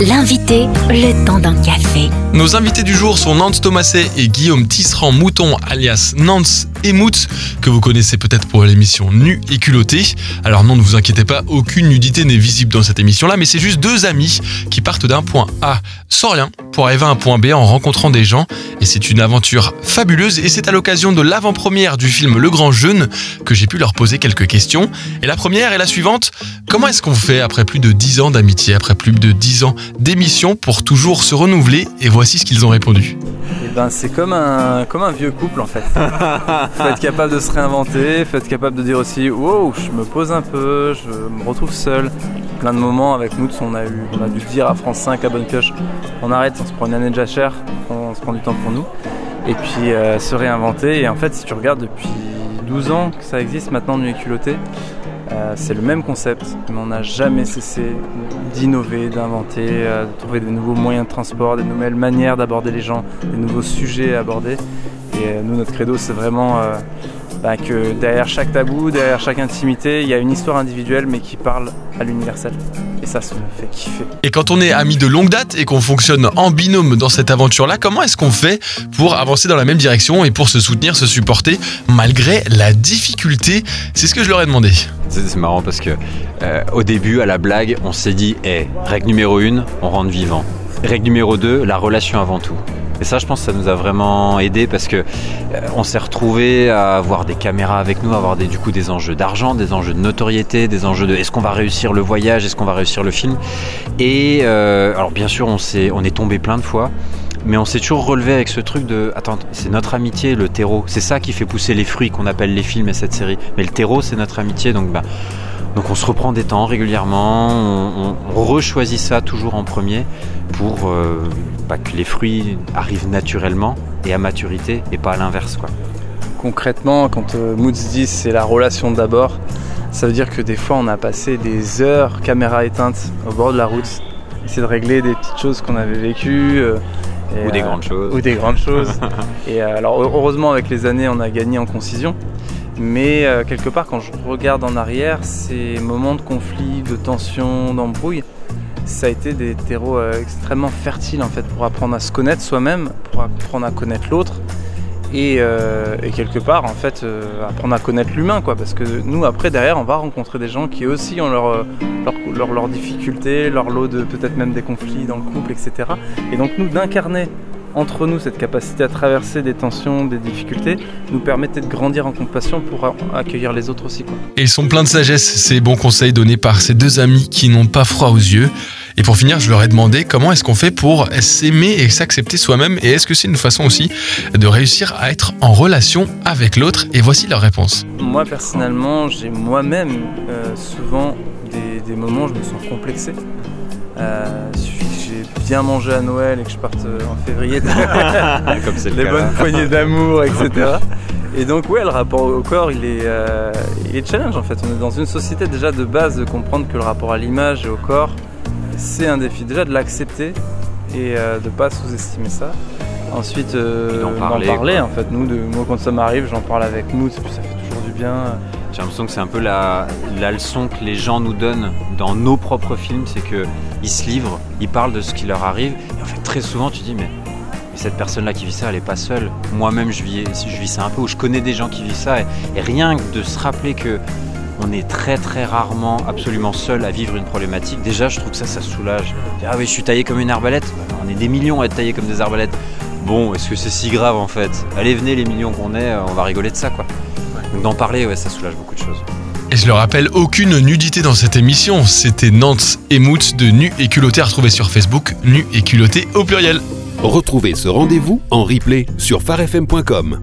L'invité, le temps d'un café. Nos invités du jour sont Nance Thomaset et Guillaume Tisserand-Mouton, alias Nance et Mout, que vous connaissez peut-être pour l'émission Nu et culotté. Alors non, ne vous inquiétez pas, aucune nudité n'est visible dans cette émission-là, mais c'est juste deux amis qui partent d'un point A sans rien pour arriver à un point B en rencontrant des gens. Et c'est une aventure fabuleuse et c'est à l'occasion de l'avant-première du film Le Grand Jeune que j'ai pu leur poser quelques questions. Et la première est la suivante. Comment est-ce qu'on fait après plus de 10 ans d'amitié, après plus de 10 ans d'émission pour toujours se renouveler Et voici ce qu'ils ont répondu. Eh ben, c'est comme un, comme un vieux couple en fait. faut être capable de se réinventer, faut être capable de dire aussi Wow, je me pose un peu, je me retrouve seul. Plein de moments avec nous, on a, eu, on a dû dire à France 5 à Bonne Pioche on arrête, on se prend une année de jachère, on se prend du temps pour nous. Et puis euh, se réinventer. Et en fait, si tu regardes depuis 12 ans que ça existe maintenant, Nuit culotté, euh, c'est le même concept, mais on n'a jamais cessé d'innover, d'inventer, euh, de trouver des nouveaux moyens de transport, des nouvelles manières d'aborder les gens, des nouveaux sujets à aborder. Et euh, nous, notre credo, c'est vraiment bah, que derrière chaque tabou, derrière chaque intimité, il y a une histoire individuelle, mais qui parle à l'universel. Et ça, ça me fait kiffer. Et quand on est amis de longue date et qu'on fonctionne en binôme dans cette aventure-là, comment est-ce qu'on fait pour avancer dans la même direction et pour se soutenir, se supporter malgré la difficulté? C'est ce que je leur ai demandé. C'est marrant parce que euh, au début, à la blague, on s'est dit, hé, règle numéro une, on rentre vivant. Règle numéro 2, la relation avant tout. Et ça, je pense que ça nous a vraiment aidé parce que euh, on s'est retrouvé à avoir des caméras avec nous, à avoir des, du coup des enjeux d'argent, des enjeux de notoriété, des enjeux de est-ce qu'on va réussir le voyage, est-ce qu'on va réussir le film. Et euh, alors bien sûr, on, s'est, est tombé plein de fois. Mais on s'est toujours relevé avec ce truc de attends, c'est notre amitié, le terreau. C'est ça qui fait pousser les fruits qu'on appelle les films et cette série. Mais le terreau, c'est notre amitié. Donc, bah, donc on se reprend des temps régulièrement. On, on, rechoisit ça toujours en premier pour euh, bah, que les fruits arrivent naturellement et à maturité et pas à l'inverse. quoi. Concrètement, quand euh, Moods dit c'est la relation d'abord, ça veut dire que des fois on a passé des heures caméra éteinte au bord de la route, essayer de régler des petites choses qu'on avait vécues. Euh, ou des grandes choses. Ou des grandes choses. et alors heureusement avec les années on a gagné en concision. Mais quelque part quand je regarde en arrière, ces moments de conflit, de tension, d'embrouille, ça a été des terreaux euh, extrêmement fertiles en fait pour apprendre à se connaître soi-même, pour apprendre à connaître l'autre et, euh, quelque part en fait euh, apprendre à connaître l'humain quoi parce que nous après derrière on va rencontrer des gens qui aussi ont leurs leur, leur, difficultés, leur lot de peut-être même des conflits dans le couple etc. Et donc nous d'incarner entre nous, cette capacité à traverser des tensions, des difficultés, nous permettait de grandir en compassion pour accueillir les autres aussi. Et ils sont pleins de sagesse, ces bons conseils donnés par ces deux amis qui n'ont pas froid aux yeux. Et pour finir, je leur ai demandé comment est-ce qu'on fait pour s'aimer et s'accepter soi-même et est-ce que c'est une façon aussi de réussir à être en relation avec l'autre? Et voici leur réponse. Moi personnellement, j'ai moi-même euh, souvent des, moments où je me sens complexé. Euh, bien manger à Noël et que je parte euh, en février, comme c'est les bonnes poignées d'amour, etc. Et donc ouais, le rapport au corps, il est, euh, il est challenge en fait. On est dans une société déjà de base de comprendre que le rapport à l'image et au corps, c'est un défi. Déjà de l'accepter et euh, de pas sous-estimer ça. Ensuite, d'en parler, en fait. Nous, de, moi quand ça m'arrive, j'en parle avec nous, ça fait toujours du bien. J'ai l'impression que c'est un peu la, la, leçon que les gens nous donnent dans nos propres films, c'est qu'ils se livrent, ils parlent de ce qui leur arrive, et en fait très souvent tu dis mais, cette personne-là qui vit ça, elle n'est pas seule. Moi-même je vis, je vis ça un peu, ou je connais des gens qui vivent ça, et, rien que de se rappeler que on est très très rarement absolument seul à vivre une problématique. Déjà, je trouve que ça, ça soulage. Ah oui, je suis taillé comme une arbalète. On est des millions à être taillés comme des arbalètes. Bon, est-ce que c'est si grave en fait? Allez, venez les millions qu'on est, on va rigoler de ça quoi. Donc d'en parler, ouais, ça soulage beaucoup de choses. Et je le rappelle, aucune nudité dans cette émission. C'était Nantes et de Nu et Culotté à retrouver sur Facebook, Nu et Culotté au pluriel. Retrouvez ce rendez-vous en replay sur farfm.com.